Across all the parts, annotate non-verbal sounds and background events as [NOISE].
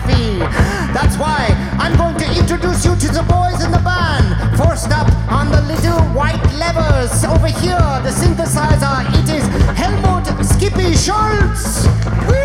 philosophy. [GASPS] That's why I'm going to introduce you to the boys in the band. First up on the little white levers over here, the synthesizer, it is Helmut Skippy Schultz. Whee!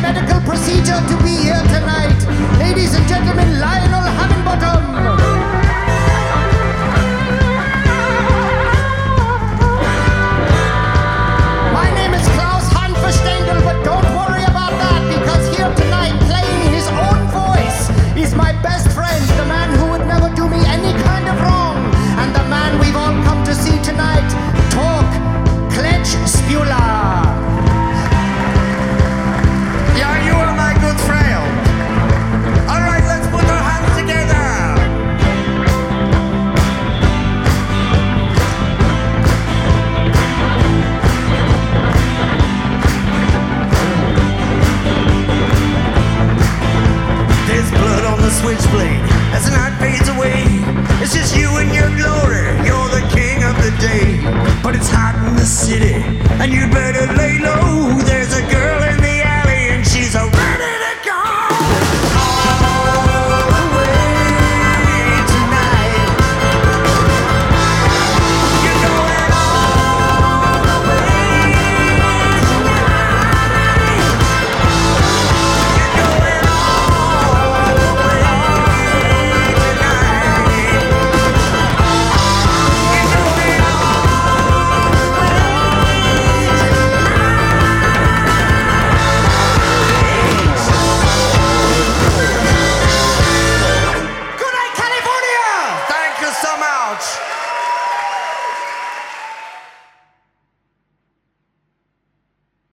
medical procedure to be here tonight. Ladies and gentlemen, Lionel. switchblade as the night fades away. It's just you and your glory. You're the king of the day. But it's hot in the city, and you'd better lay low.